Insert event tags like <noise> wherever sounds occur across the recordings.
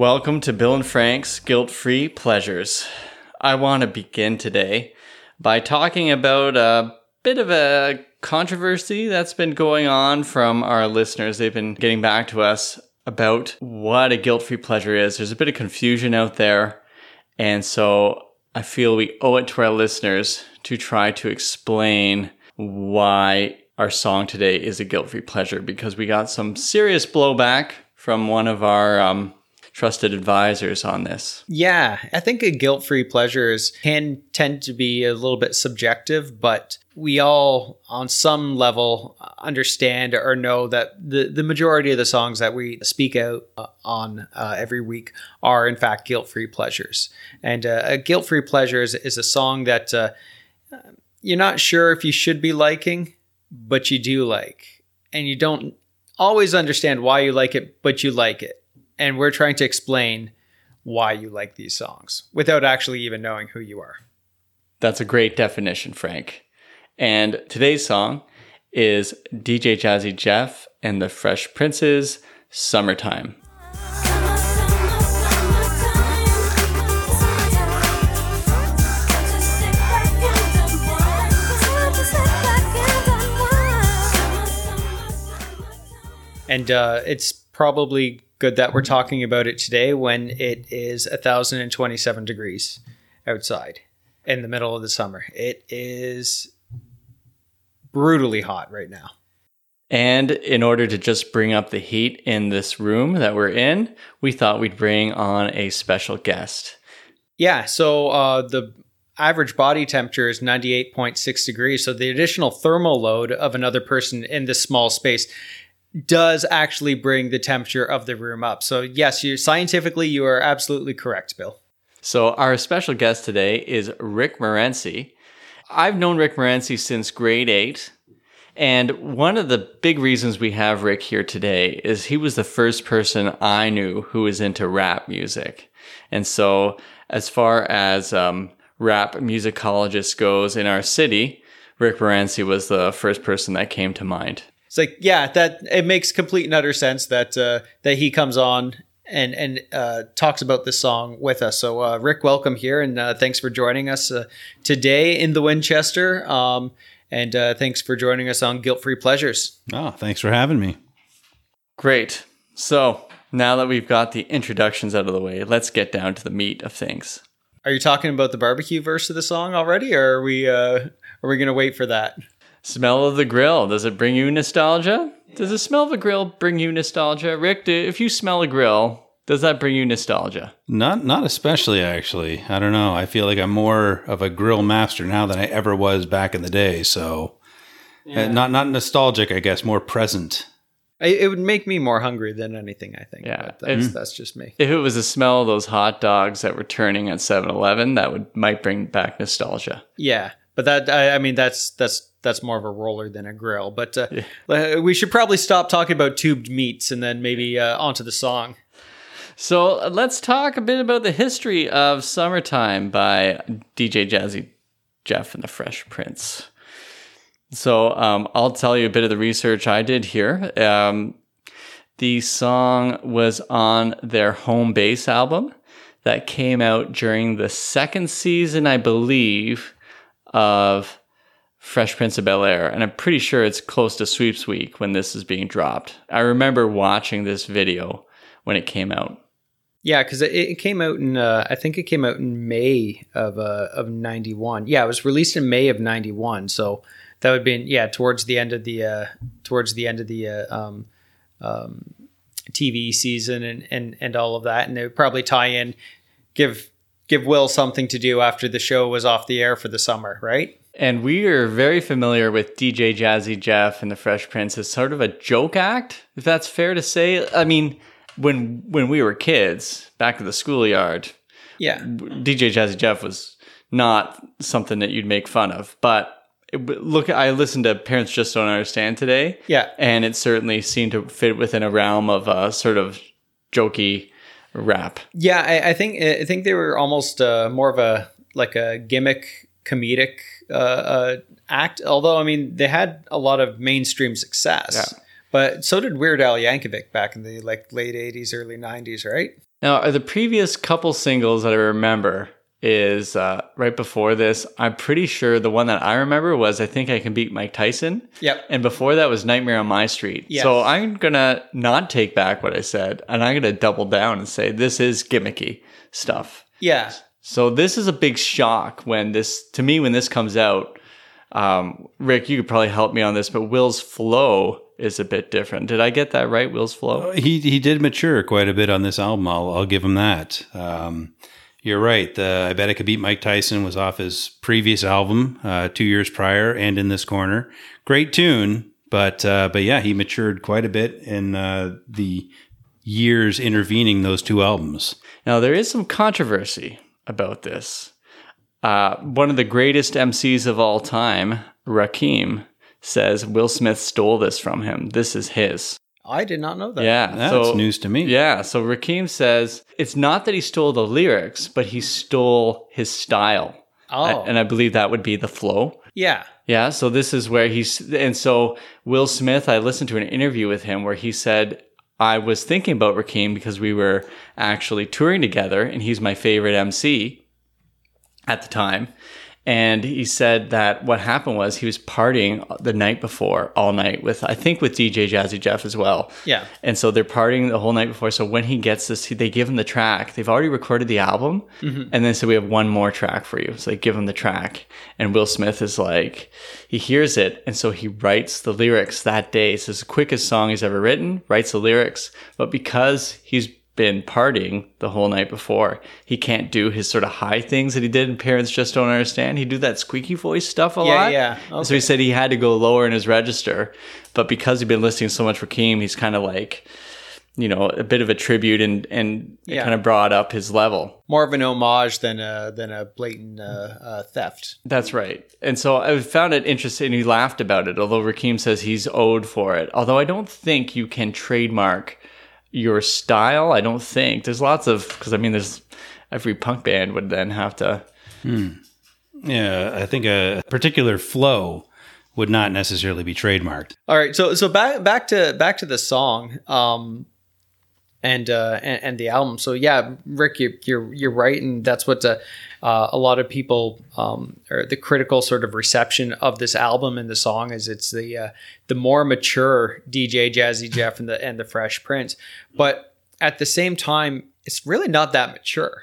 Welcome to Bill and Frank's Guilt Free Pleasures. I want to begin today by talking about a bit of a controversy that's been going on from our listeners. They've been getting back to us about what a guilt free pleasure is. There's a bit of confusion out there. And so I feel we owe it to our listeners to try to explain why our song today is a guilt free pleasure because we got some serious blowback from one of our um, trusted advisors on this. Yeah, I think a guilt free pleasures can tend to be a little bit subjective, but we all, on some level, understand or know that the, the majority of the songs that we speak out uh, on uh, every week are, in fact, guilt free pleasures. And uh, a guilt free pleasure is, is, a song that uh, you're not sure if you should be liking, but you do like. And you don't always understand why you like it, but you like it and we're trying to explain why you like these songs without actually even knowing who you are. That's a great definition, Frank. And today's song is DJ Jazzy Jeff and the Fresh Princes Summertime. And uh, it's probably good that we're talking about it today when it is 1027 degrees outside in the middle of the summer. It is brutally hot right now. And in order to just bring up the heat in this room that we're in, we thought we'd bring on a special guest. Yeah, so uh, the average body temperature is 98.6 degrees. So the additional thermal load of another person in this small space does actually bring the temperature of the room up. So yes, you scientifically you are absolutely correct, Bill. So our special guest today is Rick Morency. I've known Rick Morency since grade 8. And one of the big reasons we have Rick here today is he was the first person I knew who was into rap music. And so as far as um, rap musicologist goes in our city, Rick Morency was the first person that came to mind it's like yeah that it makes complete and utter sense that uh, that he comes on and and uh, talks about this song with us. So uh, Rick, welcome here and uh, thanks for joining us uh, today in the Winchester. Um, and uh, thanks for joining us on Guilt Free Pleasures. Oh, thanks for having me. Great. So now that we've got the introductions out of the way, let's get down to the meat of things. Are you talking about the barbecue verse of the song already, or are we are we going to wait for that? Smell of the grill. Does it bring you nostalgia? Does the smell of a grill bring you nostalgia? Rick, do, if you smell a grill, does that bring you nostalgia? Not not especially actually. I don't know. I feel like I'm more of a grill master now than I ever was back in the day, so uh, yeah. not not nostalgic, I guess, more present. It would make me more hungry than anything, I think. Yeah, that's, if, that's just me. If it was the smell of those hot dogs that were turning at 7-Eleven, that would might bring back nostalgia. Yeah, but that I, I mean that's that's that's more of a roller than a grill. But uh, yeah. <laughs> we should probably stop talking about tubed meats and then maybe uh, onto the song. So uh, let's talk a bit about the history of "Summertime" by DJ Jazzy Jeff and the Fresh Prince. So um, I'll tell you a bit of the research I did here. Um, the song was on their Homebase album that came out during the second season, I believe, of Fresh Prince of Bel Air, and I'm pretty sure it's close to Sweeps Week when this is being dropped. I remember watching this video when it came out. Yeah, because it, it, came out in uh, I think it came out in May of uh, of '91. Yeah, it was released in May of '91, so that would be yeah towards the end of the uh, towards the end of the uh, um, um, TV season and and and all of that, and it would probably tie in give give Will something to do after the show was off the air for the summer, right? And we are very familiar with DJ Jazzy Jeff and the Fresh Prince as sort of a joke act, if that's fair to say. I mean, when when we were kids, back at the schoolyard, yeah, DJ Jazzy Jeff was not something that you'd make fun of. But look, I listened to Parents Just Don't Understand today, yeah, and it certainly seemed to fit within a realm of a sort of jokey rap. Yeah, I, I think I think they were almost uh, more of a like a gimmick comedic uh, uh, act. Although I mean, they had a lot of mainstream success. Yeah. But so did Weird Al Yankovic back in the like late '80s, early '90s, right? Now, the previous couple singles that I remember is uh, right before this? I'm pretty sure the one that I remember was I Think I Can Beat Mike Tyson. Yep. And before that was Nightmare on My Street. Yes. So I'm going to not take back what I said and I'm going to double down and say this is gimmicky stuff. Yeah. So this is a big shock when this, to me, when this comes out. Um, Rick, you could probably help me on this, but Will's flow is a bit different. Did I get that right? Will's flow. He he did mature quite a bit on this album. I'll I'll give him that. Um, you're right. The I bet I could beat Mike Tyson was off his previous album uh, two years prior, and in this corner, great tune. But uh, but yeah, he matured quite a bit in uh, the years intervening those two albums. Now there is some controversy about this. Uh, one of the greatest MCs of all time, Rakim, says Will Smith stole this from him. This is his. I did not know that. Yeah, That's so- news to me. Yeah, so Rakim says it's not that he stole the lyrics, but he stole his style. Oh. and I believe that would be the flow. Yeah. Yeah, so this is where he's, and so Will Smith, I listened to an interview with him where he said, I was thinking about Rakim because we were actually touring together and he's my favorite MC at the time. And he said that what happened was he was partying the night before all night with, I think, with DJ Jazzy Jeff as well. Yeah. And so they're partying the whole night before. So when he gets this, they give him the track. They've already recorded the album. Mm-hmm. And then so we have one more track for you. So they give him the track. And Will Smith is like, he hears it. And so he writes the lyrics that day. So it's the quickest song he's ever written, writes the lyrics. But because he's been partying the whole night before, he can't do his sort of high things that he did in Parents Just Don't Understand. He do that squeaky voice stuff a Yeah, lot. yeah. So he said he had to go lower in his register. But because he'd been listening so much Rakim, he's kind of like, you know, a bit of a tribute and and Yeah. kind of brought up his level. More of an homage than a than a blatant uh, uh, theft. That's right. And so I found it interesting. He laughed about it, although Rakim says he's owed for it. Although I don't think you can trademark your style. I don't think there's lots of because I mean there's every punk band would then have to. Yeah, I think a particular flow would not necessarily be trademarked. All right, so so back back to back to the song, um, and uh, and, and the album. So yeah, Rick, you're you're, you're right, and that's what uh, uh, a lot of people um, or the critical sort of reception of this album and the song is it's the uh, the more mature DJ Jazzy Jeff and the and the Fresh Prince, but at the same time, it's really not that mature.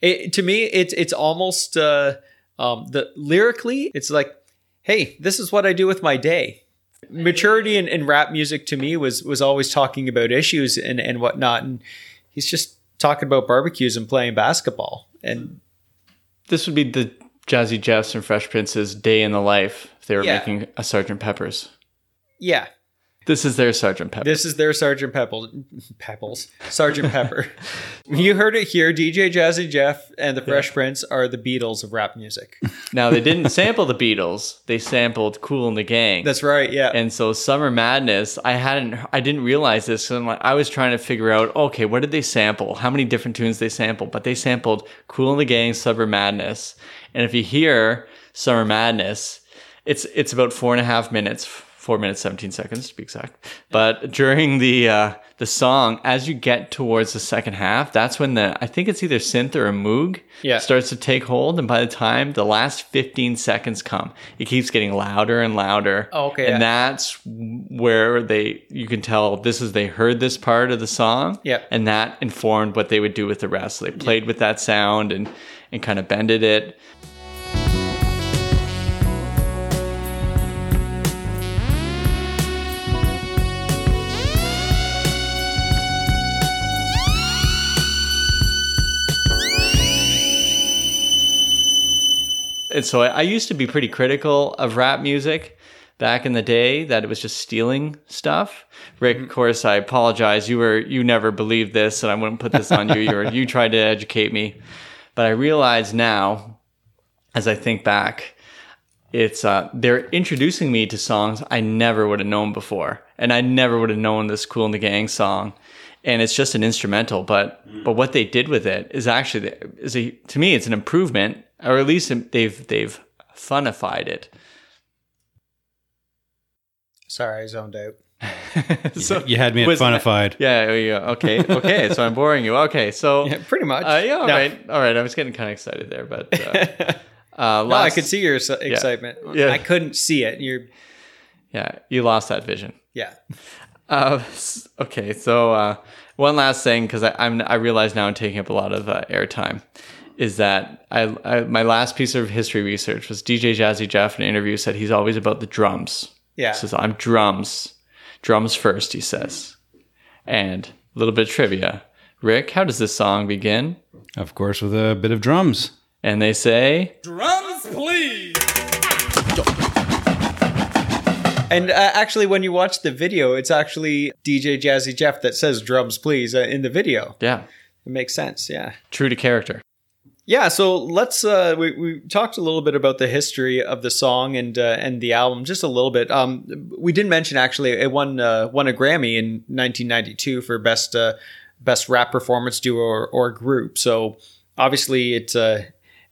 It, to me, it's it's almost uh, um, the lyrically, it's like, hey, this is what I do with my day. Maturity in, in rap music to me was was always talking about issues and and whatnot, and he's just talking about barbecues and playing basketball. And This would be the Jazzy Jeffs and Fresh Prince's day in the life if they were Yeah. making a Sergeant Pepper's. yeah, This is their Sergeant Pepper. this is their Sergeant Pebbles, Pebbles, Sergeant Pepper. <laughs> you heard it here. DJ Jazzy Jeff and the Fresh Prince are the Beatles of rap music. <laughs> now they didn't sample the Beatles; they sampled Kool and the Gang. That's right. Yeah. and so Summer Madness, I hadn't, I didn't realize this. And like, I was trying to figure out, okay, what did they sample? How many different tunes they sampled? But they sampled Kool and the Gang, Summer Madness. And if you hear Summer Madness, it's it's about four and a half minutes, four minutes seventeen seconds to be exact. But during the uh, the song, as you get towards the second half, that's when the I think it's either synth or a moog Yeah. starts to take hold. And by the time the last fifteen seconds come, it keeps getting louder and louder. Oh, okay, And yeah. that's where they you can tell this is they heard this part of the song. Yeah. And that informed what they would do with the rest. So they played with that sound and and kind of bended it. And so I, I used to be pretty critical of rap music back in the day that it was just stealing stuff. Rick, of course, I apologize. You were you never believed this, and I wouldn't put this on you. You were, you <laughs> tried to educate me, but I realize now, as I think back, it's uh, they're introducing me to songs I never would have known before, and I never would have known this "Kool in the Gang" song. And it's just an instrumental, but but what they did with it is actually is a, to me it's an improvement, or at least they've they've funified it. Sorry, I zoned out. <laughs> so you had me at was- funified. Yeah, there you go. Okay, okay. so I'm boring you. Okay, so <laughs> Yeah, pretty much. uh, yeah, all No. right, all right. I was getting kind of excited there, but uh, <laughs> uh, No, I could see your excitement. Yeah. I couldn't see it. You're, Yeah, you lost that vision. yeah. Uh, okay, so uh, one last thing because I'm I realize now I'm taking up a lot of uh, airtime. Is that I, I my last piece of history research was DJ Jazzy Jeff in an interview said he's always about the drums. Yeah. He says I'm drums, drums first. He says, and a little bit of trivia. Rick, how does this song begin? Of course, with a bit of drums. And they say, Drums, please. And uh, actually, when you watch the video, it's actually DJ Jazzy Jeff that says drums, please, uh, in the video. yeah, It makes sense. Yeah. true to character. Yeah, so let's uh we, we talked a little bit about the history of the song and uh, and the album just a little bit. Um we didn't mention actually it won uh, won a Grammy in 1992 for best uh, best rap performance duo or, or group. So obviously it uh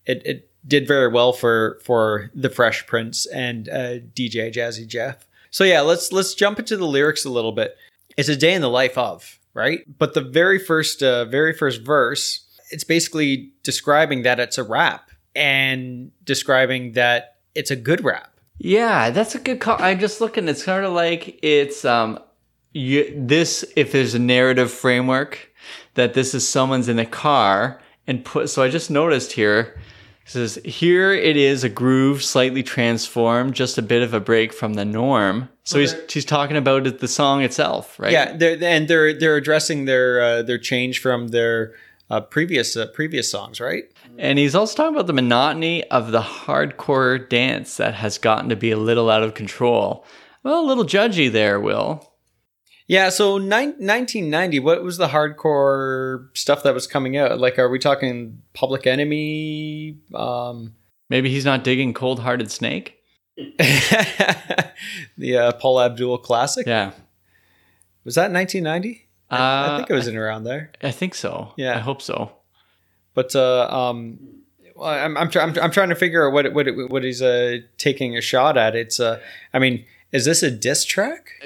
it, it did very well for for the Fresh Prince and uh, DJ Jazzy Jeff. So yeah, let's let's jump into the lyrics a little bit. It's a day in the life of, right? But the very first uh, very first verse it's basically describing that it's a rap and describing that it's a good rap. Yeah, that's a good call. I'm just looking. It's kind of like it's um, you, this. If there's a narrative framework, that this is someone's in a car and put. So I just noticed here. It says here it is a groove slightly transformed, just a bit of a break from the norm. So he's he's talking about it, the song itself, right? Yeah, they're, and they're they're addressing their uh, their change from their uh, previous uh, previous songs, right? And he's also talking about the monotony of the hardcore dance that has gotten to be a little out of control. Well, a little judgy there, Will. Yeah, so nine, 1990, what was the hardcore stuff that was coming out? Like, are we talking Public Enemy? Um, Maybe he's not digging Cold Hearted Snake. <laughs> the uh, Paula Abdul classic? Yeah. Was that 1990? I Uh, think it was in around there. I think so. Yeah. I hope so. But uh, um, I'm I'm, try- I'm I'm trying to figure out what what what he's uh taking a shot at. It's uh, I mean, is this a diss track? <laughs>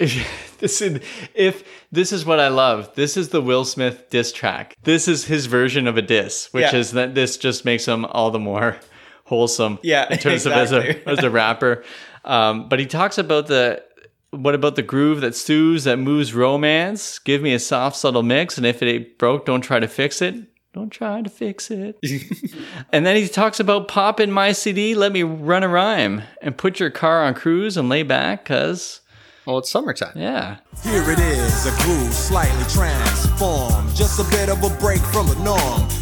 this is, if this is what I love, this is the Will Smith diss track. This is his version of a diss, which Yeah. is that this just makes him all the more wholesome. Yeah, in terms of as a as a rapper. <laughs> Um, but he talks about the what about the groove that soothes, that moves romance? Give me a soft, subtle mix, and if it ain't broke, don't try to fix it. Don't try to fix it. <laughs> and then he talks about pop in my CD, let me run a rhyme, and put your car on cruise and lay back, cause Well, it's summertime. yeah. Here it is, a groove slightly transformed. Just a bit of a break from the norm.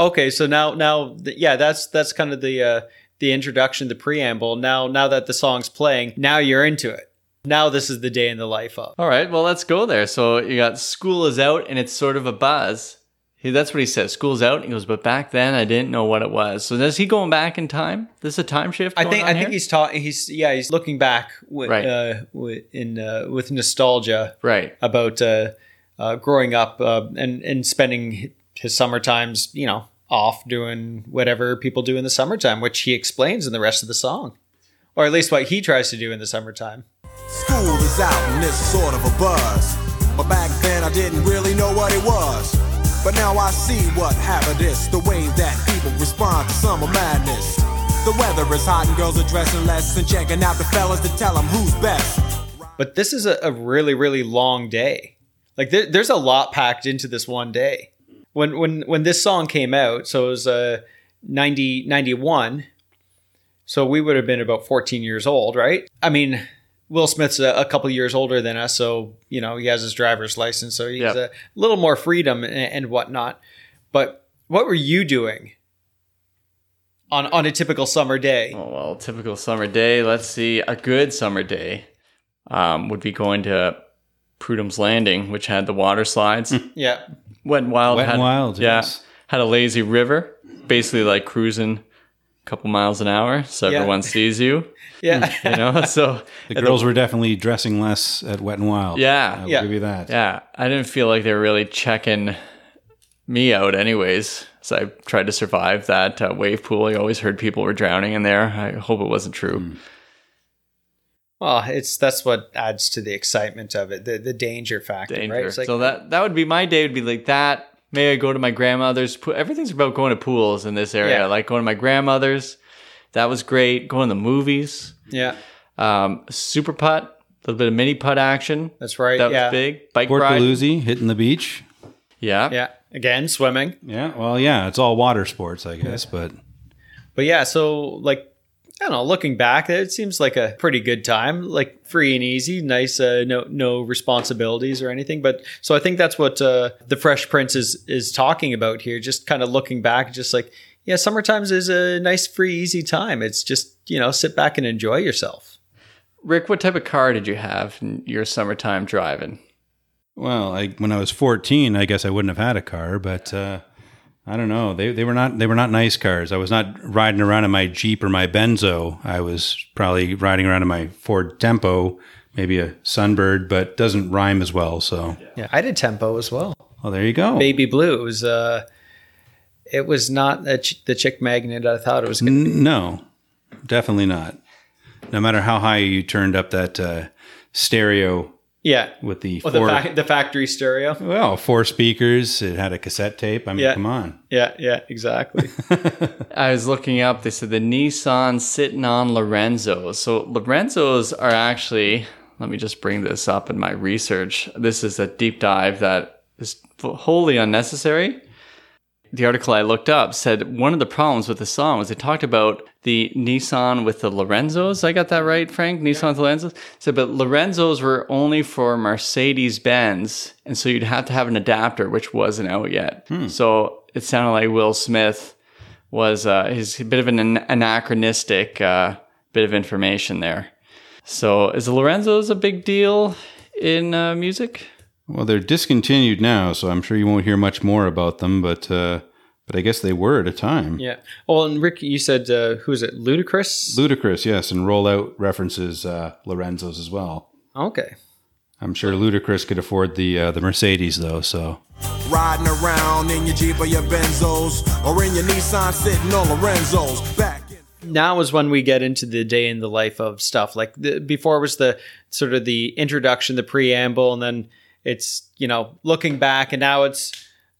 Okay, so now now yeah, that's that's kind of the uh, the introduction, the preamble. Now now that the song's playing, now you're into it. Now this is the day in the life of. All right, well, let's go there. So you got school is out and it's sort of a buzz. He, that's what he says. School's out. He goes, but back then I didn't know what it was. So is he going back in time? This is a time shift. I think I think he's taught. He's yeah. He's looking back with, Right. uh, with in uh, with nostalgia right. about uh, uh, growing up uh, and and spending his summer times, you know, off doing whatever people do in the summertime, which he explains in the rest of the song, or at least what he tries to do in the summertime. School is out and it's sort of a buzz. But back then I didn't really know what it was. But now I see what happened is the way that people respond to summer madness. The weather is hot and girls are dressing less and checking out the fellas to tell them who's best. But this is a, a really, really long day. Like there, there's a lot packed into this one day. When when when this song came out, so it was uh 90, 91. So we would have been about 14 years old, right? I mean, Will Smith's a, a couple years older than us, so you know he has his driver's license, so he's Yep. a little more freedom and, and whatnot. But what were you doing on on a typical summer day? Oh, well, typical summer day. Let's see. A good summer day um, would be going to Prudham's Landing, which had the water slides. Mm. Yeah. Wet and Wild Wet had and Wild, yeah, yes. had a lazy river, basically like cruising a couple miles an hour, so Yeah. everyone sees you. <laughs> Yeah. Mm, you know, so <laughs> The girls were definitely dressing less at Wet and Wild. Yeah. I will Yeah. give you that. yeah, I didn't feel like they were really checking me out, anyways. So I tried to survive that uh, wave pool. I always heard people were drowning in there. I hope it wasn't true. Mm. Well, it's that's what adds to the excitement of it, the the danger factor, Danger. right? It's like, so that that would be my day. Would be like that. May I go to my grandmother's pool? Everything's about going to pools in this area. Yeah. Like going to my grandmother's. That was great. Going to the movies. yeah, Um, super putt. A little bit of mini putt action. that's right. That was big. Bike Port ride. Palooza, hitting the beach. Yeah. Yeah. Again, swimming. Yeah, well, yeah, it's all water sports, I guess, but But yeah, so like I don't know, looking back, it seems like a pretty good time, like free and easy, nice, uh, no no responsibilities or anything. But so I think that's what uh, the Fresh Prince is is talking about here. Just kind of looking back, just like yeah, summertimes is a nice, free, easy time. It's just you know sit back and enjoy yourself. Rick, what type of car did you have in your summertime driving? well, I, when I was 14, I guess I wouldn't have had a car, but uh, I don't know. They, they were not they were not nice cars. I was not riding around in my Jeep or my Benzo. I was probably riding around in my Ford Tempo, maybe a Sunbird, but doesn't rhyme as well. So, Yeah, I did tempo as well. well, there you go. Baby Blue. It was uh, it was not a ch- the chick magnet I thought it was going to N- No, definitely not. No matter how high you turned up that uh, stereo Yeah. with the four, the, fa- the factory stereo. well, four speakers. It had a cassette tape. I mean, Yeah. come on. Yeah, yeah, exactly. <laughs> I was looking up. They said the Nissan sitting on Lorenzo. So Lorenzos are actually. Let me just bring this up in my research. This is a deep dive that is wholly unnecessary. The article I looked up said one of the problems with the song was they talked about the Nissan with the Lorenzos. I got that right, Frank? Nissan with the Lorenzos? Said, but Lorenzos were only for Mercedes Benz. And so you'd have to have an adapter, which wasn't out yet. So it sounded like Will Smith was uh, a bit of an an- anachronistic uh, bit of information there. So is the Lorenzo's a big deal in uh, music? Well, they're discontinued now, so I'm sure you won't hear much more about them. But uh, but I guess they were at a time. yeah. Well, and Rick, you said uh, who is it? Ludacris. Ludacris, yes, and Rollout references uh, Lorenzo's as well. okay. I'm sure Ludacris could afford the uh, the Mercedes though. So Riding around in your Jeep or your Benzos, or in your Nissan sitting on Lorenzo's. Back in Now is when we get into the day in the life of stuff. Like the, before was the sort of the introduction, the preamble, and then it's you know looking back, and now it's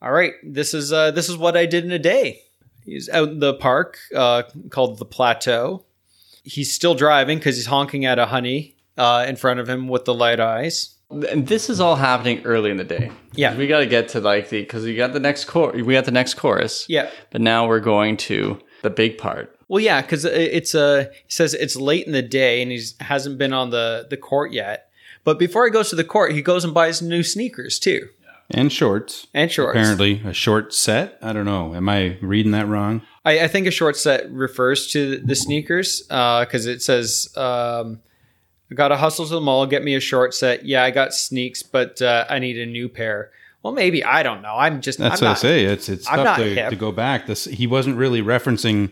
all right. This is uh, this is what I did in a day. He's out in the park uh, called the Plateau. He's still driving because he's honking at a honey uh, in front of him with the light eyes. And this is all happening early in the day. Yeah. we got to get to like the because we got the next chor we got the next chorus. Yeah. but now we're going to the big part. Well, yeah, because it's uh, he says it's late in the day and he hasn't been on the the court yet. But before he goes to the court, he goes and buys new sneakers too and shorts. and shorts. Apparently, a short set. I don't know. Am I reading that wrong? I, I think a short set refers to the sneakers because it says, um, "I got to hustle to the mall, get me a short set." Yeah, I got sneaks, but uh, I need a new pair. Well, maybe I don't know. I'm just That's I'm what not, I say. It's it's I'm tough to, hip. to go back. This he wasn't really referencing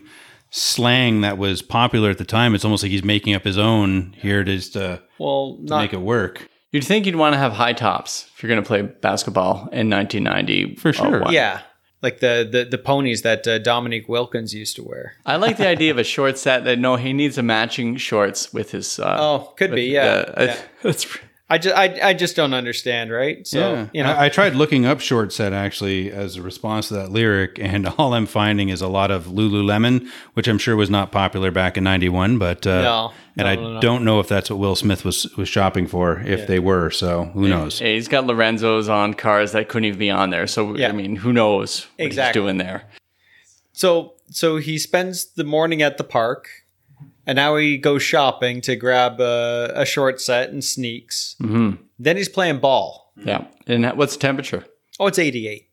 slang that was popular at the time. It's almost like he's making up his own here to just uh, Well, to not make it work. You'd think you'd want to have high tops if you're going to play basketball in 1990. For sure. wow. yeah, like the the, the ponies that uh, Dominique Wilkins used to wear. I like the <laughs> idea of a short set that no, he needs a matching shorts with his. Uh, Oh, could be, yeah. uh, yeah. <laughs> that's I just I, I just don't understand, right? So yeah, you know, I, I tried looking up short set actually as a response to that lyric, and <laughs> all I'm finding is a lot of Lululemon, which I'm sure was not popular back in '91. But uh, No, and no, I no, no. don't know if that's what Will Smith was was shopping for, if they were. So who knows? Hey, he's got Lorenzo's on cars that couldn't even be on there. So Yeah. I mean, who knows what Exactly. he's doing there? so so he spends the morning at the park, and now he goes shopping to grab a, a short set and sneaks. Mm-hmm. Then he's playing ball. Yeah. And what's the temperature? Oh, it's eighty eight.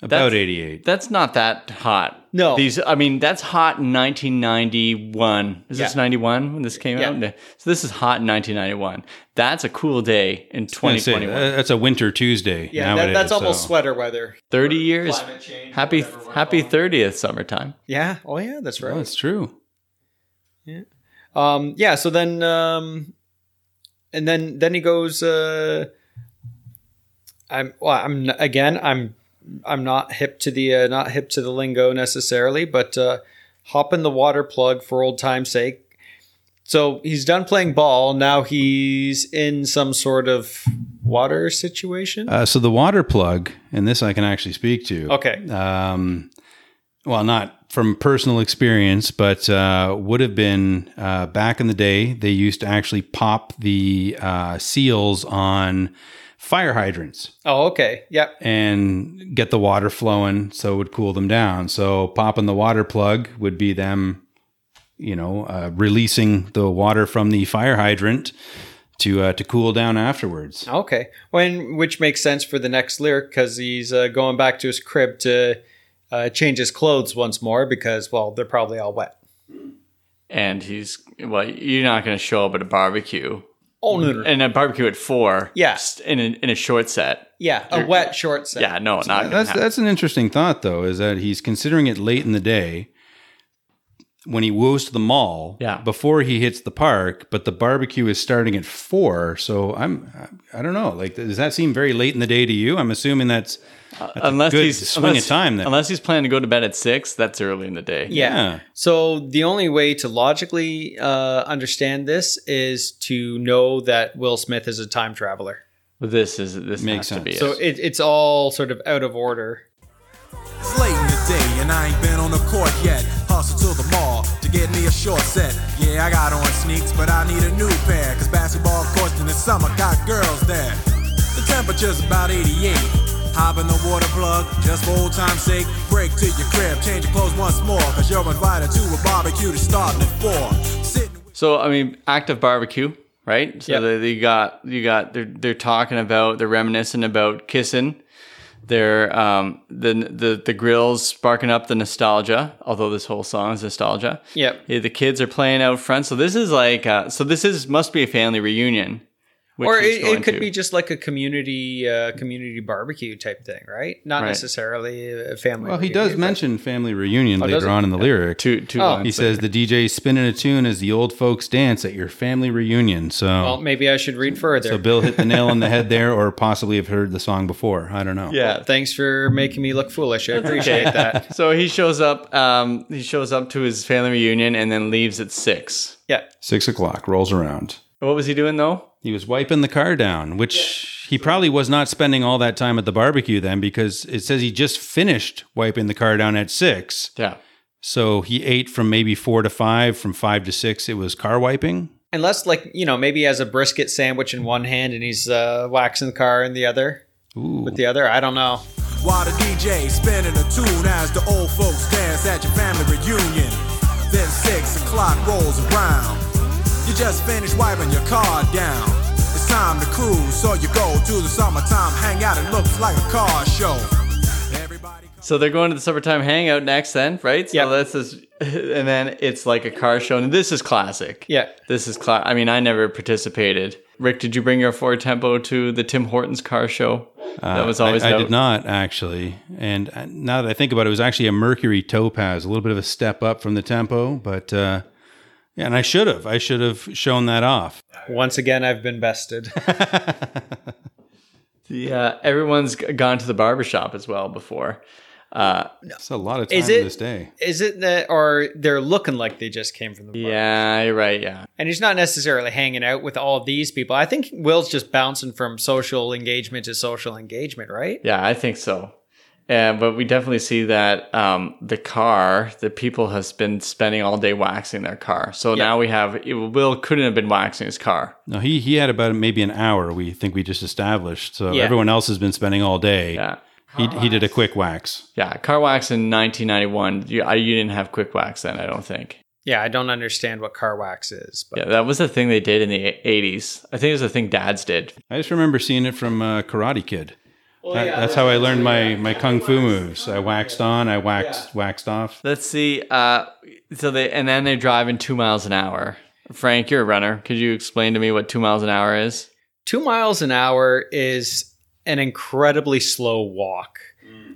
About That's- 88. That's not that hot. No. These I mean that's hot in 1991. Is this Yeah. 91 when this came Yeah. out? No. So this is hot in 1991. That's a cool day in I was gonna say, 2021. uh, that's a winter Tuesday. Yeah, that, nowadays, that's almost so- sweater weather. 30 years. Climate change, Happy happy 30th summertime. Yeah. Oh yeah, that's right. Oh, it's true. Um, yeah. So then, um, and then then he goes. Uh, I'm well. I'm again. I'm I'm not hip to the uh, not hip to the lingo necessarily, but uh, hop in the water plug for old time's sake. So he's done playing ball. Now he's in some sort of water situation. Uh, so the water plug, and this I can actually speak to. okay. Um, well, not from personal experience, but uh, would have been uh, back in the day. They used to actually pop the uh, seals on fire hydrants Oh, okay. Yep. and get the water flowing, so it would cool them down. So popping the water plug would be them, you know, uh, releasing the water from the fire hydrant to uh, to cool down afterwards. Okay. When which makes sense for the next lyric because he's uh, going back to his crib to uh, change his clothes once more because well they're probably all wet. And he's well, you're not going to show up at a barbecue. Oh no, no, no. And a barbecue at 4. Yeah. In a, in a short set. yeah, a wet short set. Yeah, no, not That's happen. that's an interesting thought, though, is that he's considering it late in the day when he goes to the mall. Yeah. Before he hits the park, but the barbecue is starting at four. So I'm, I don't know. Like, does that seem very late in the day to you? I'm assuming that's unless good he's swing of time then. Unless he's planning to go to bed at 6, that's early in the day. Yeah. Yeah. So the only way to logically uh, understand this is to know that Will Smith is a time traveler. This is this Makes has to be sense. So it. it, it's all sort of out of order. It's late in the day and I ain't been on the court yet. Hustle to the mall to get me a short set. Yeah, I got on sneaks, but I need a new pair. Cause basketball courts in the summer got girls there. The temperature's about 88. Hop in the water plug, just for old time's sake. Break to your crib, change your clothes once more. Cause you're invited to a barbecue that's starting at 4. Sitting So I mean, active barbecue, right? So Yep. they, they got you got they're they're talking about they're reminiscing about kissing. They're um the the the grills sparking up the nostalgia. Although this whole song is nostalgia. Yep. Yeah, the kids are playing out front. So this is like uh, so this is must be a family reunion. Which or it, it could to. be just like a community uh, community barbecue type thing, right? Not Right. necessarily a family. Well, he does but- mention family reunion Oh, later on in the lyric. two two. Oh. He says the DJ spinning a tune as the old folks dance at your family reunion. So, Well, maybe I should read further. so Bill hit the nail on the head there, or possibly have heard the song before. I don't know. yeah. Thanks for making me look foolish. I appreciate that. <laughs> So he shows up. Um, he shows up to his family reunion and then leaves at six. Yeah. Six o'clock rolls around. What was he doing though? He was wiping the car down, which he probably was not spending all that time at the barbecue then because it says he just finished wiping the car down at six. Yeah. So he ate from maybe four to five, from five to six, it was car wiping. Unless, like, you know, maybe he has a brisket sandwich in one hand and he's uh, waxing the car in the other. Ooh. With the other, I don't know. While the DJ spinning a tune as the old folks dance at your family reunion. Then six o'clock rolls around. You just finished wiping your car down. It's time to cruise, so you go to the summertime hangout. It looks like a car show. Everybody. So they're going to the summertime hangout next, then, right? So Yep. this is, <laughs> and then it's like a car show, and this is classic. Yeah. This is class. I mean, I never participated. Rick, did you bring your Ford Tempo to the Tim Hortons car show? that was always Uh, I, I did not actually, and uh, now that I think about it, it was actually a Mercury Topaz, a little bit of a step up from the Tempo, but uh, yeah, and I should have, I should have shown that off. Once again, I've been bested. <laughs> The, uh, everyone's g- gone to the barbershop as well before. Uh, It's a lot of time Is it- this day. Is it that, or they're looking like they just came from the bar? yeah, you're right. Yeah. And he's not necessarily hanging out with all these people. I think Will's just bouncing from social engagement to social engagement, right? Yeah, I think so. Uh, but we definitely see that um, the car, the people has been spending all day waxing their car. So Yeah. now we have it, Will couldn't have been waxing his car. No, he he had about maybe an hour. We think we just established. So Yeah. everyone else has been spending all day. Yeah, He he did a quick wax. yeah. Car wax in 1991. You, I, you didn't have quick wax then, I don't think. Yeah, I don't understand what car wax is, but Yeah, that was the thing they did in the 80s. I think it was the thing dads did. I just remember seeing it from uh, Karate Kid. That- that's how I learned my, my kung fu moves. I waxed on, I waxed waxed off. Let's see. Uh, so they and then they're driving two miles an hour. Frank, you're a runner. Could you explain to me what two miles an hour is? Two miles an hour is an incredibly slow walk.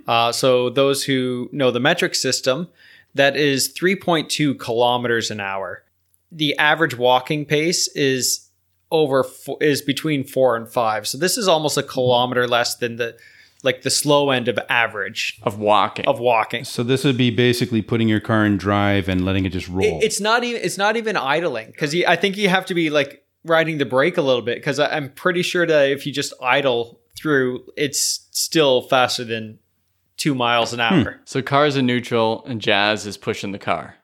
Uh, so those who know the metric system, that is 3.2 kilometers an hour. The average walking pace is over fo- is between four and five. So this is almost a mm-hmm. kilometer less than the like the slow end of average Of walking. of walking. So this would be basically putting your car in drive and letting it just roll. It- it's not even it's not even idling because I think you have to be like riding the brake a little bit because I'm pretty sure that if you just idle through, it's still faster than two miles an hmm. hour. so cars in neutral and Jazz is pushing the car.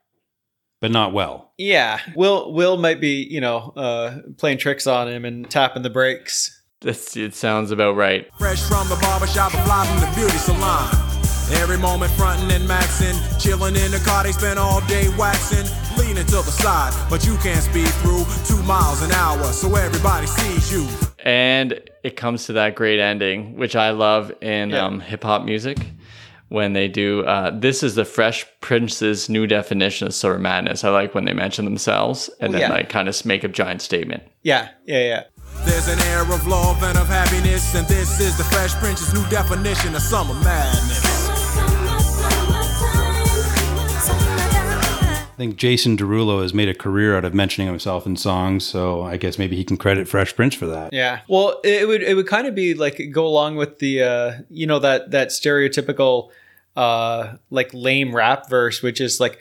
But not well. Yeah, Will Will might be you know uh, playing tricks on him and tapping the brakes. That's, it sounds about right. Fresh from the barbershop, and fly from the beauty salon. Every moment frontin' and maxin', chillin' in the car, they spend all day waxing, leaning to the side, but you can't speed through two miles an hour, so everybody sees you. And it comes to that great ending, which I love in Yeah. um, hip hop music. When they do, uh, this is the Fresh Prince's new definition of summer madness. I like when they mention themselves and Oh, then yeah. like kind of make a giant statement. Yeah, yeah, yeah. There's an air of love and of happiness, and this is the Fresh Prince's new definition of summer madness. I think Jason Derulo has made a career out of mentioning himself in songs, so I guess maybe he can credit Fresh Prince for that. Yeah. Well, it would it would kind of be like go along with the uh you know that that stereotypical uh like lame rap verse which is like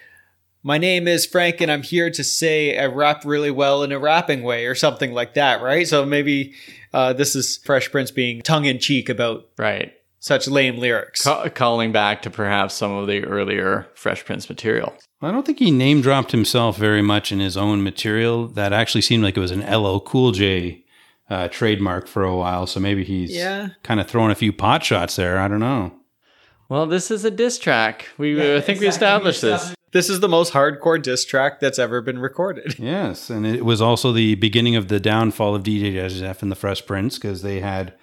my name is Frank and I'm here to say I rap really well in a rapping way or something like that, right? So maybe uh this is Fresh Prince being tongue in cheek about Right. such lame lyrics. Ca- calling back to perhaps some of the earlier Fresh Prince material. I don't think he name dropped himself very much in his own material. That actually seemed like it was an LL Cool J uh, trademark for a while, so maybe he's Yeah. kind of throwing a few pot shots there. I don't know. Well, this is a diss track. We uh, I think we established this. This is the most hardcore diss track that's ever been recorded. <laughs> Yes, and it was also the beginning of the downfall of DJ Jazzy Jeff and the Fresh Prince because they had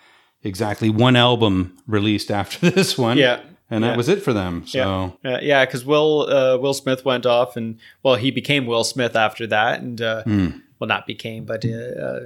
exactly one album released after <laughs> this one. Yeah. And Yeah. that was it for them. So Uh, yeah, because Will uh, Will Smith went off, and well, he became Will Smith after that, and uh, well, not became, but uh, uh,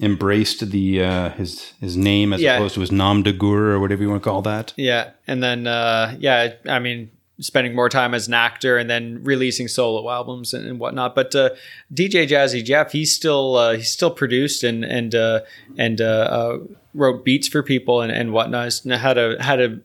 embraced the uh, his his name as Yeah. opposed to his nom de guerre or whatever you want to call that. yeah, and then uh, yeah, I mean, spending more time as an actor, and then releasing solo albums and, and whatnot. But uh, DJ Jazzy Jeff, he's still uh, he's still produced and and uh, and uh, uh, wrote beats for people and, and whatnot. And had a had a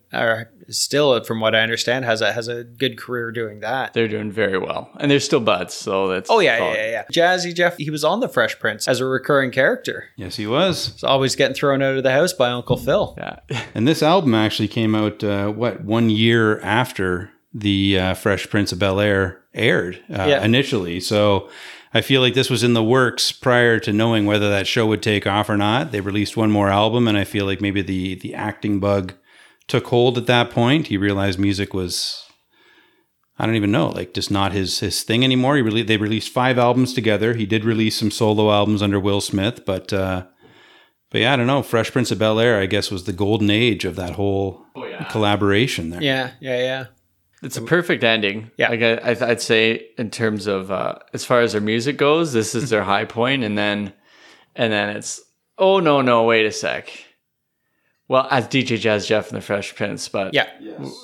still, from what I understand, has a has a good career doing that. They're doing very well, and they're still buds. So that's Oh yeah, yeah, yeah, yeah. Jazzy Jeff, he was on the Fresh Prince as a recurring character. Yes, he was. He's always getting thrown out of the house by Uncle Phil. yeah. <laughs> And this album actually came out uh, what one year after the uh, Fresh Prince of Bel Air aired uh, Yeah. initially. So I feel like this was in the works prior to knowing whether that show would take off or not. They released one more album, and I feel like maybe the the acting bug took hold at that point. He realized music was. I don't even know, like just not his his thing anymore. He really they released five albums together. He did release some solo albums under Will Smith, but uh, but yeah, I don't know. Fresh Prince of Bel Air, I guess, was the golden age of that whole collaboration there. Yeah, yeah, yeah. It's a perfect ending. Yeah. like I, I- I'd say in terms of uh, as far as their music goes, this is their high point, and then and then it's oh no no wait a sec. Well, as DJ Jazz Jeff and the Fresh Prince, but Yeah.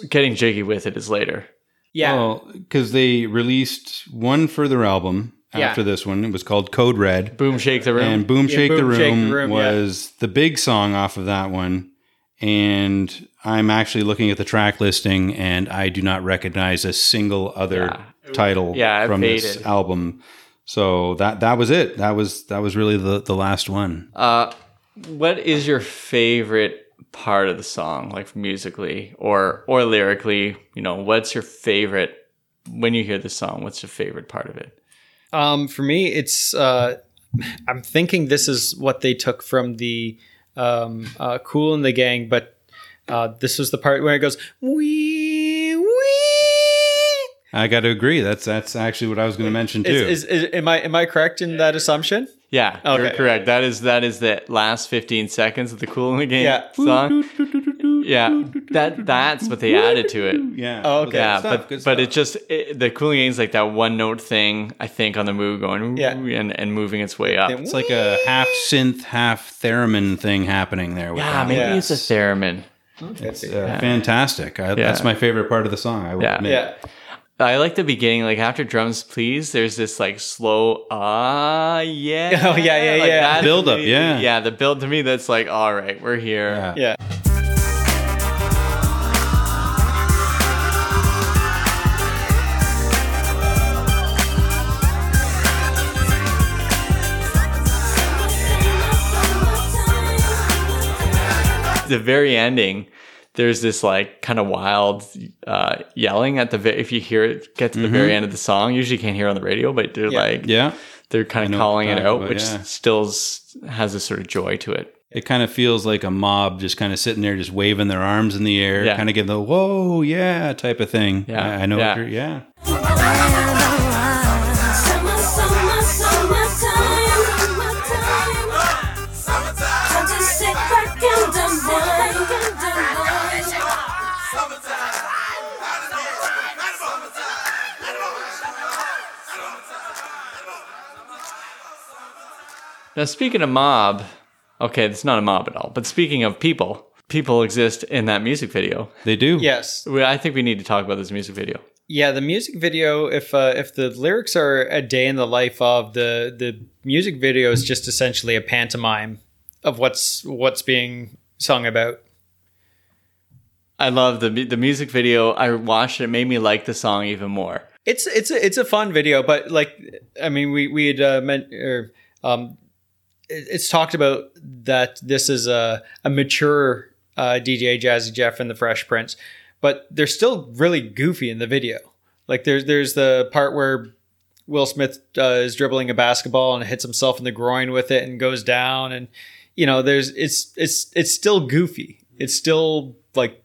getting jiggy with it is later. Yeah. Well, because they released one further album Yeah. after this one. It was called Code Red. Boom, shake the room. And Boom Yeah, Shake, the, Room Shake the Room, yeah. was the big song off of that one. And I'm actually looking at the track listing and I do not recognize a single other title Yeah, it from this faded. album. So that that was it. That was that was really the, the last one. Uh, what is your favorite part of the song, like musically or or lyrically? You know, what's your favorite when you hear the song? What's your favorite part of it? Um, for me, it's. Uh, I'm thinking this is what they took from the um, uh, Kool in the Gang, but uh, this was the part where it goes wee. I got to agree. That's that's actually what I was going to mention too. Is, is, is, am I am I correct in that assumption? Yeah, you're correct. That is that is the last 15 seconds of the Kool in the Gang Yeah. song. yeah, that that's what they added to it. Yeah. Oh, okay. Yeah, stuff, but good but it just it, the cooling is like that one note thing. I think on the move going Yeah. and and moving its way up. It's like a half synth, half theremin thing happening there. With yeah, that. maybe Yeah. it's a theremin. It's uh, fantastic. I, That's my favorite part of the song. I will Yeah. admit. Yeah. I like the beginning, like after drums, please. There's this like slow, ah, yeah, <laughs> Oh, yeah, yeah, like yeah. that Build up, me- yeah. yeah. The build to me, that's like, all right, we're here. Yeah. Yeah. The very ending, there's this like kind of wild uh, yelling at the. Ve- if you hear it, get to the very end of the song, usually you can't hear it on the radio, but they're Yeah. like, Yeah. they're kind of calling what it out, talking which about, yeah. still has a sort of joy to it. It kind of feels like a mob just kind of sitting there, just waving their arms in the air, Yeah. kind of give the whoa, yeah type of thing. Yeah. I, I know. Yeah. What you're, yeah. <laughs> Now, speaking of mob, okay, it's not a mob at all, but speaking of people, people exist in that music video. They do. Yes. We- I think we need to talk about this music video. Yeah, the music video. If uh, if the lyrics are a day in the life of the the music video is just essentially a pantomime of what's what's being sung about. I love the the music video. I watched it; it made me like the song even more. It's it's a it's a fun video, but like I mean, we we had uh, meant or um, it- it's talked about that this is a a mature uh, DJ Jazzy Jeff and the Fresh Prince, but they're still really goofy in the video. Like there's there's the part where Will Smith uh, is dribbling a basketball and hits himself in the groin with it and goes down, and you know there's it's it's it's still goofy. It's still like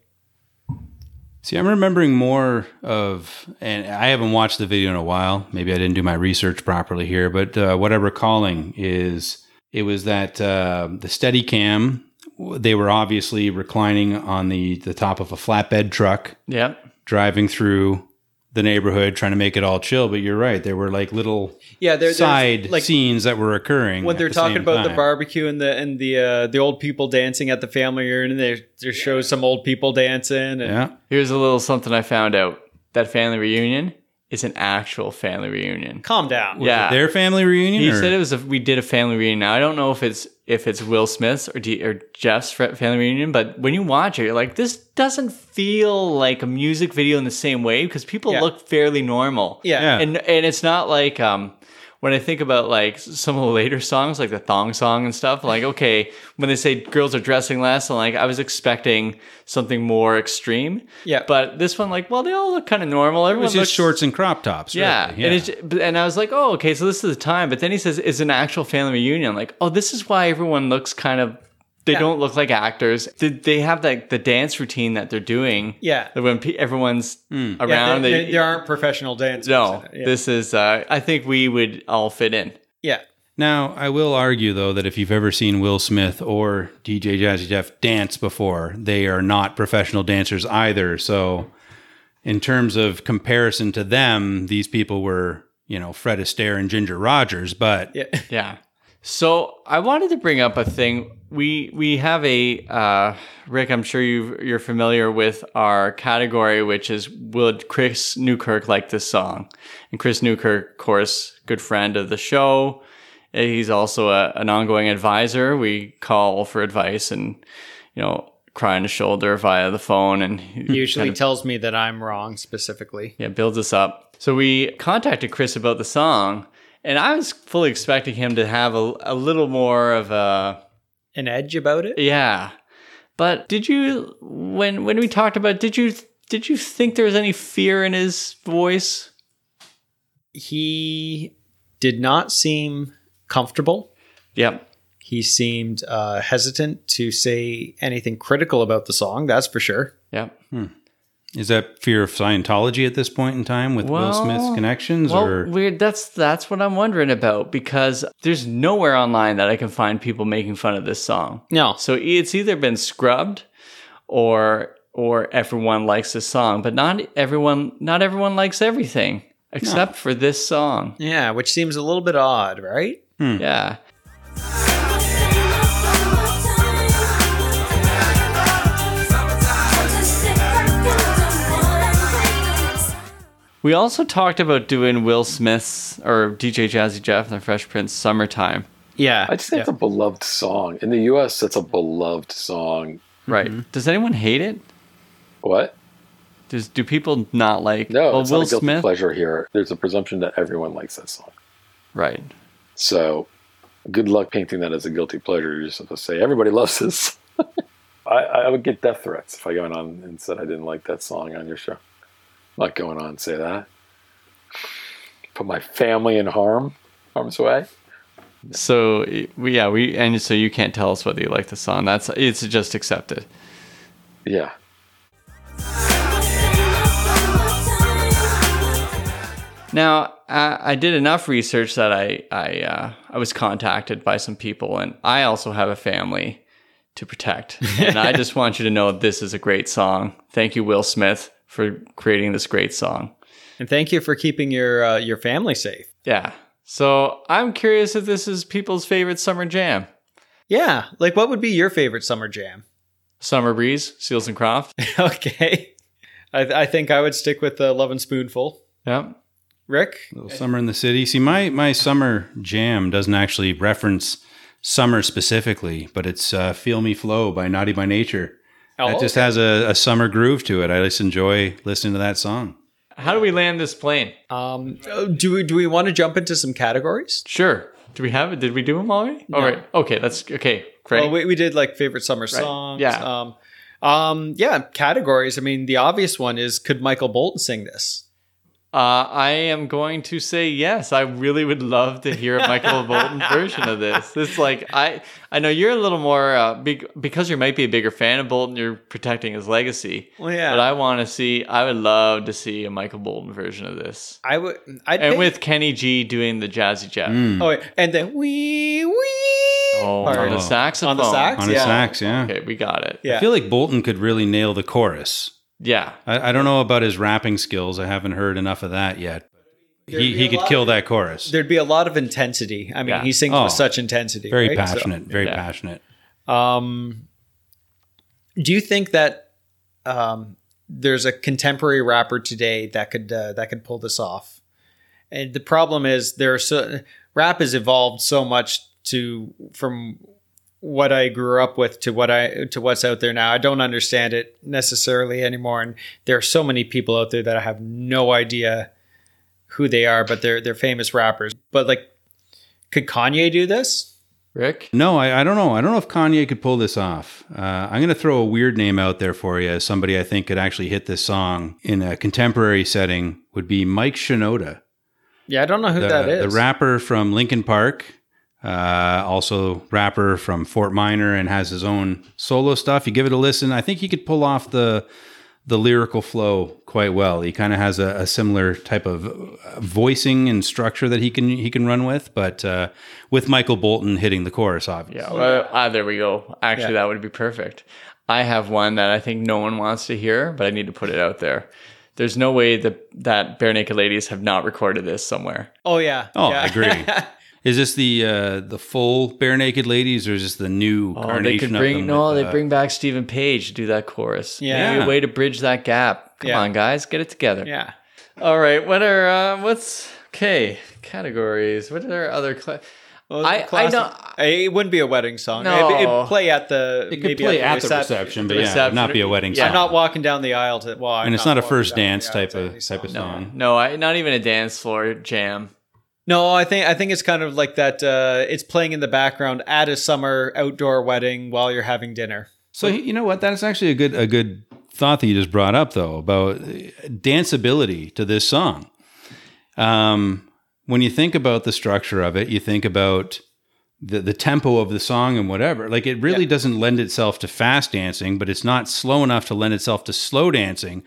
See, I'm remembering more of, and I haven't watched the video in a while. Maybe I didn't do my research properly here, but uh, what I'm recalling is it was that uh, the steady cam, they were obviously reclining on the, the top of a flatbed truck, Yep. driving through the neighborhood, trying to make it all chill. But you're right. There were like little yeah, there, side like scenes that were occurring. when they're the talking same about the barbecue and the and the uh, the old people dancing at the family reunion, they they show some old people dancing. And Yeah. Here's a little something I found out. That family reunion is an actual family reunion. calm down. Yeah. Their family reunion? He or- said it was a, we did a family reunion. Now I don't know if it's if it's Will Smith's or D, or Jeff's family reunion, but when you watch it, you're like, this doesn't feel like a music video in the same way because people Yeah. look fairly normal. Yeah. Yeah. and and it's not like um when I think about like some of the later songs, like the thong song and stuff, like <laughs> okay, when they say girls are dressing less, I'm like I was expecting something more extreme. Yeah. but this one, like, well, they all look kind of normal. it Everyone was just looks shorts and crop tops. yeah, really. and it's and I was like, oh, okay, so this is the time. But then he says it's an actual family reunion. Like, oh, this is why everyone looks kind of. They Yeah. don't look like actors. They, they have like the dance routine that they're doing. Yeah. when everyone's Hmm. around, Yeah, there, they, there- there aren't professional dancers. no. Yeah. This is. Uh, I think we would all fit in. yeah. Now, I will argue, though, that if you've ever seen Will Smith or DJ Jazzy Jeff dance before, they are not professional dancers either. So, in terms of comparison to them, these people were, you know, Fred Astaire and Ginger Rogers. But Yeah. <laughs> Yeah. So I wanted to bring up a thing. We we have a uh, Rick. I'm sure you you're familiar with our category, which is would Chris Newkirk like this song? And Chris Newkirk, of course, good friend of the show. He's also a, an ongoing advisor. We call for advice and you know cry on his shoulder via the phone, and He usually kind of- tells me that I'm wrong specifically. yeah, builds us up. So we contacted Chris about the song, and I was fully expecting him to have a, a little more of a An edge about it? yeah. But did you when when we talked about did you did you think there was any fear in his voice? He did not seem comfortable. Yep. He seemed uh, hesitant to say anything critical about the song, that's for sure. Yep. Is that fear of Scientology at this point in time with Will Smith's connections? Well, or weird. That's that's what I'm wondering about because there's nowhere online that I can find people making fun of this song. No. So it's either been scrubbed or or everyone likes this song, but not everyone not everyone likes everything except for this song. Yeah, which seems a little bit odd, right? Hmm. Yeah. We also talked about doing Will Smith's or DJ Jazzy Jeff and the Fresh Prince Summertime. Yeah. I just think it's a beloved song. In the US, it's a beloved song. Right. Mm-hmm. Does anyone hate it? What? Does do people not like No, well it's Will not a guilty Smith? pleasure here. There's a presumption that everyone likes that song. Right. So good luck painting that as a guilty pleasure. You're just have to say everybody loves this. <laughs> I, I would get death threats if I go on and said I didn't like that song on your show. I'm not going on say that. Put my family in harm, harm's way. So we yeah, we and so you can't tell us whether you like the song. That's it's just accepted. Yeah. Now, I, I did enough research that I I uh, I was contacted by some people, and I also have a family to protect. And I <laughs> just want you to know this is a great song. Thank you, Will Smith, for creating this great song. And thank you for keeping your uh, your family safe. Yeah. So I'm curious if this is people's favorite summer jam. Yeah. Like, what would be your favorite summer jam? Summer Breeze, Seals and Croft. <laughs> okay. I, I think I would stick with the Lovin' Spoonful. Yeah. Rick? Little summer in the city. See, my my summer jam doesn't actually reference summer specifically, but it's uh, "Feel Me Flow" by Naughty by Nature. Oh, it just has a, a summer groove to it. I just enjoy listening to that song. How do we land this plane? Um, oh, do we do we want to jump into some categories? Sure. Do we have it? Did we do them already? All right. Okay. That's okay. Great. Well, we, we did like favorite summer songs. Yeah. Um, um, yeah, categories. I mean, the obvious one is could Michael Bolton sing this? Uh, I am going to say yes. I really would love to hear a Michael <laughs> Bolton version of this. It's like I I know you're a little more uh, big because you might be a bigger fan of Bolton. You're protecting his legacy. Well, yeah. But I want to see. I would love to see a Michael Bolton version of this, I would. I'd and pick- with Kenny G doing the Jazzy Jeff. oh, wait, and then wee wee. Oh, part. on the saxophone. On the sax? On his Yeah. sax, yeah. Okay, we got it. Yeah. I feel like Bolton could really nail the chorus. Yeah. I, I don't know about his rapping skills. I haven't heard enough of that yet. He, he could kill that chorus. There'd be a lot of intensity. I mean, Yeah. he sings Oh. with such intensity. Very right? So- passionate. Very Yeah. passionate. Um, do you think that um, there's a contemporary rapper today that could uh, that could pull this off? And the problem is there are so rap has evolved so much to from what I grew up with to what I to what's out there now. I don't understand it necessarily anymore, and there are so many people out there that I have no idea who they are, but they're they're famous rappers. But like, could Kanye do this? Rick. No, I, I don't know. I don't know if Kanye could pull this off. Uh, I'm going to throw a weird name out there for you as somebody I think could actually hit this song in a contemporary setting would be Mike Shinoda. Yeah, I don't know who the, that is. the rapper from Linkin Park, uh, also rapper from Fort Minor, and has his own solo stuff. You give it a listen. I think he could pull off the the lyrical flow quite well. He kind of has a, a similar type of uh, voicing and structure that he can he can run with, but uh, with Michael Bolton hitting the chorus, obviously. Yeah. Well, ah, there we go. Actually, Yeah. that would be perfect. I have one that I think no one wants to hear, but I need to put it out there. There's no way that that Barenaked Ladies have not recorded this somewhere. Oh yeah. Oh, yeah. I agree. <laughs> Is this the uh, the full Barenaked Ladies, or is this the new Oh, they could bring no, with, they uh, bring back Steven Page to do that chorus. Yeah. Maybe a way to bridge that gap. Come Yeah. on, guys, get it together. yeah. All right, what are uh, what's okay categories? What are other? Cla- Well, I- I don't- It wouldn't be a wedding song. No. It, it'd play at the. It could maybe play at the recep- reception, but the yeah, reception. not be a wedding Yeah. song. I'm not walking down the aisle to. Well, I'm and it's not a first dance type of type of song. song. no, I, not even a dance floor jam. No, I think I think it's kind of like that. Uh, it's playing in the background at a summer outdoor wedding while you're having dinner. So you know what? That's actually a good a good thought that you just brought up, though, about danceability to this song. Um, when you think about the structure of it, you think about the the tempo of the song and whatever. Like it really doesn't lend itself to fast dancing, but it's not slow enough to lend itself to slow dancing.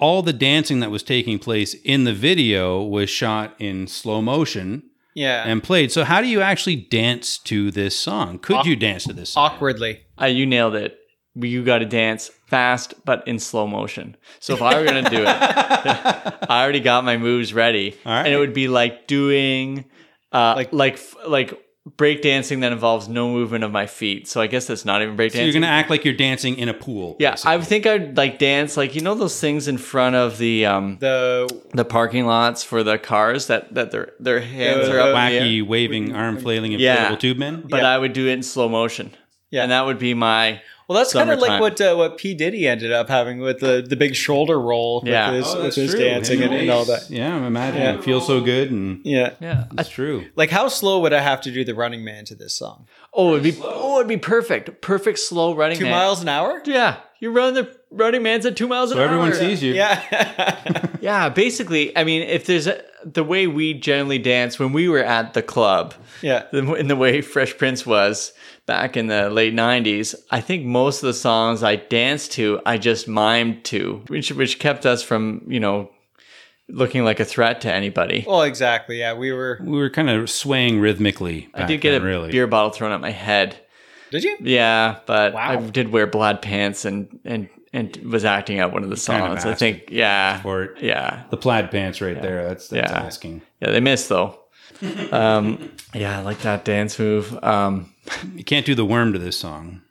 All the dancing that was taking place in the video was shot in slow motion Yeah, and played. So how do you actually dance to this song? Could you dance to this song? awkwardly. Uh, you nailed it. you got to dance fast but in slow motion. So if I were gonna do it, <laughs> I already got my moves ready, All right. and it would be like doing uh, like Like- like like break dancing that involves no movement of my feet. So I guess that's not even break So dancing. you're going to act like you're dancing in a pool. yeah, I think I'd like dance like you know those things in front of the um The the parking lots for the cars that that their their hands Uh, are up in the wacky waving, arm flailing, inflatable Yeah. tube men. But Yeah. I would do it in slow motion. Yeah. And that would be my well, that's kind of like what uh, what P Diddy ended up having with the the big shoulder roll Yeah. with his, Oh, with his true. dancing and, and all that. Yeah, I'm imagining Yeah. it feels so good, and Yeah. yeah. that's true. Like how slow would I have to do the Running Man to this song? Oh, it'd be oh, it'd be perfect. Perfect slow running Two man. miles an hour? Yeah, you run the running man's at two miles an So hour. everyone sees you. Yeah. <laughs> <laughs> Yeah, basically, I mean, if there's a, the way we generally dance when we were at the club, yeah. the- in the way Fresh Prince was back in the late '90s, I think most of the songs I danced to, I just mimed to, which which kept us from you know looking like a threat to anybody. Well, exactly. Yeah, we were. We were kind of swaying rhythmically. I did get a really. beer bottle thrown at my head. Did you? Yeah, but Wow. I did wear plaid pants and and and was acting out one of the kind of songs. I think, yeah, for it. yeah, The plaid pants right there. That's that's Yeah. asking. yeah. They missed though. um, <laughs> yeah, I like that dance move. Um, You can't do the worm to this song.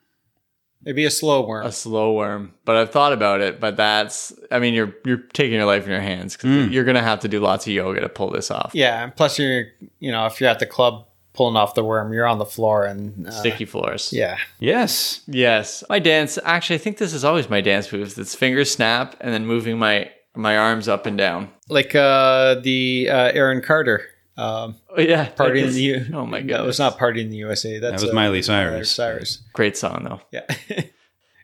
It'd be a slow worm. a slow worm, but I've thought about it. But that's, I mean, you're you're taking your life in your hands because you're gonna have to do lots of yoga to pull this off. yeah, and plus you're, you know, if you're at the club pulling off the worm, you're on the floor and uh, Sticky floors. Yeah. Yes. Yes, my dance. Actually, I think this is always my dance move. It's finger snap and then moving my my arms up and down. Like uh, the uh, Aaron Carter um, Oh, yeah, party in the U. Oh my No, god, it's not party in the USA. That's That was uh, Miley Cyrus. Cyrus. great song though. Yeah. <laughs>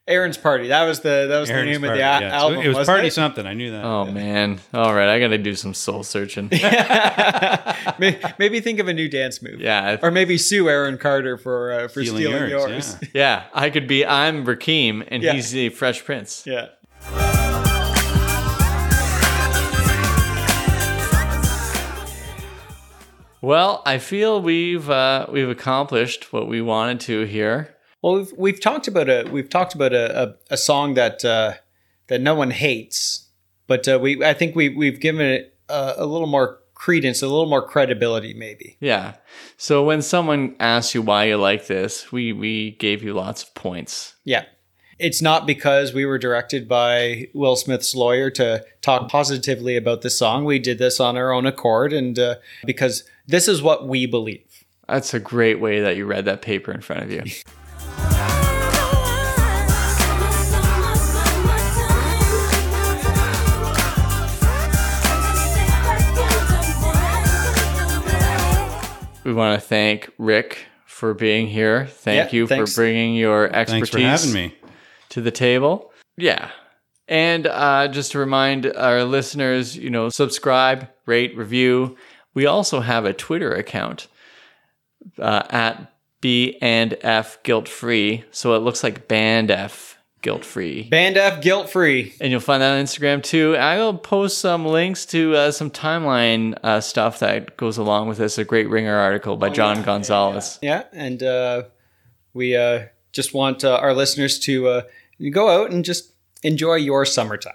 Aaron's party. That was the that was Aaron's the name Party, of the a- yeah. Album. it was wasn't party it? something. I knew that. Oh man! All right, I got to do some soul searching. <laughs> May- maybe think of a new dance move. yeah, Or maybe sue Aaron Carter for uh, for Stealing stealing, yours, yours. yeah. yeah. I could be. I'm Rakim, and Yeah. he's the Fresh Prince. yeah. Well, I feel we've uh, we've accomplished what we wanted to here. Well, we've we've talked about a we've talked about a a, a song that uh, that no one hates, but uh, we I think we we've given it a, a little more credence, a little more credibility, maybe. Yeah. So when someone asks you why you like this, we we gave you lots of points. Yeah. It's not because we were directed by Will Smith's lawyer to talk positively about this song. We did this on our own accord, and uh, because this is what we believe. That's a great way that you read that paper in front of you. <laughs> We want to thank Rick for being here. Thank Yeah, you thanks. for bringing your expertise Thanks for having me. To the table. Yeah. And uh, just to remind our listeners, you know, subscribe, rate, review. We also have a Twitter account uh, at B and F guilt free. So it looks like Band F guilt free. Band F guilt free. And you'll find that on Instagram too. I will post some links to uh, some timeline uh, stuff that goes along with this. A great Ringer article by John Gonzalez. Yeah, and uh, we uh, just want uh, our listeners to uh, go out and just enjoy your summertime.